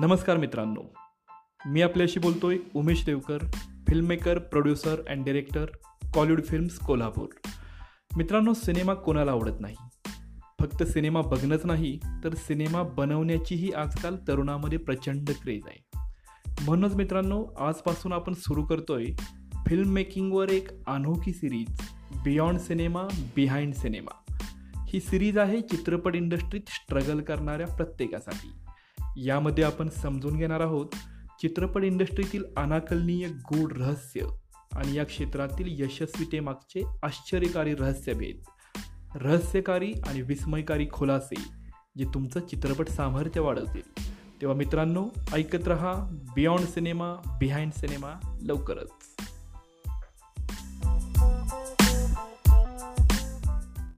नमस्कार मित्रांनो. मी आपल्याशी बोलतोय Umesh Devkar filmmaker producer and director Kollywood films Kolhapur. मित्रांनो सिनेमा कोणाला आवडत नाही? फक्त सिनेमा बघणंच नाही तर सिनेमा बनवण्याचीही आजकाल तरुणामध्ये प्रचंड क्रेज आहे. म्हणूनच मित्रांनो आजपासून आपण सुरू करतोय फिल्म मेकिंगवर एक अनोखी series beyond cinema behind cinema ही सिरीज आहे चित्रपट इंडस्ट्रीत स्ट्रगल करणाऱ्या प्रत्येकासाठी. यामध्ये आपण समजून घेणार आहोत चित्रपट इंडस्ट्रीतील अनाकलनीय गूढ रहस्य आणि या क्षेत्रातील यशस्वीतेमागचे आश्चर्यकारी रहस्यभेद रहस्यकारी आणि विस्मयकारी खुलासे जे तुमचं चित्रपट सामर्थ्य वाढवतील. तेव्हा मित्रांनो ऐकत रहा बियॉन्ड सिनेमा बिहाइंड सिनेमा लवकरच.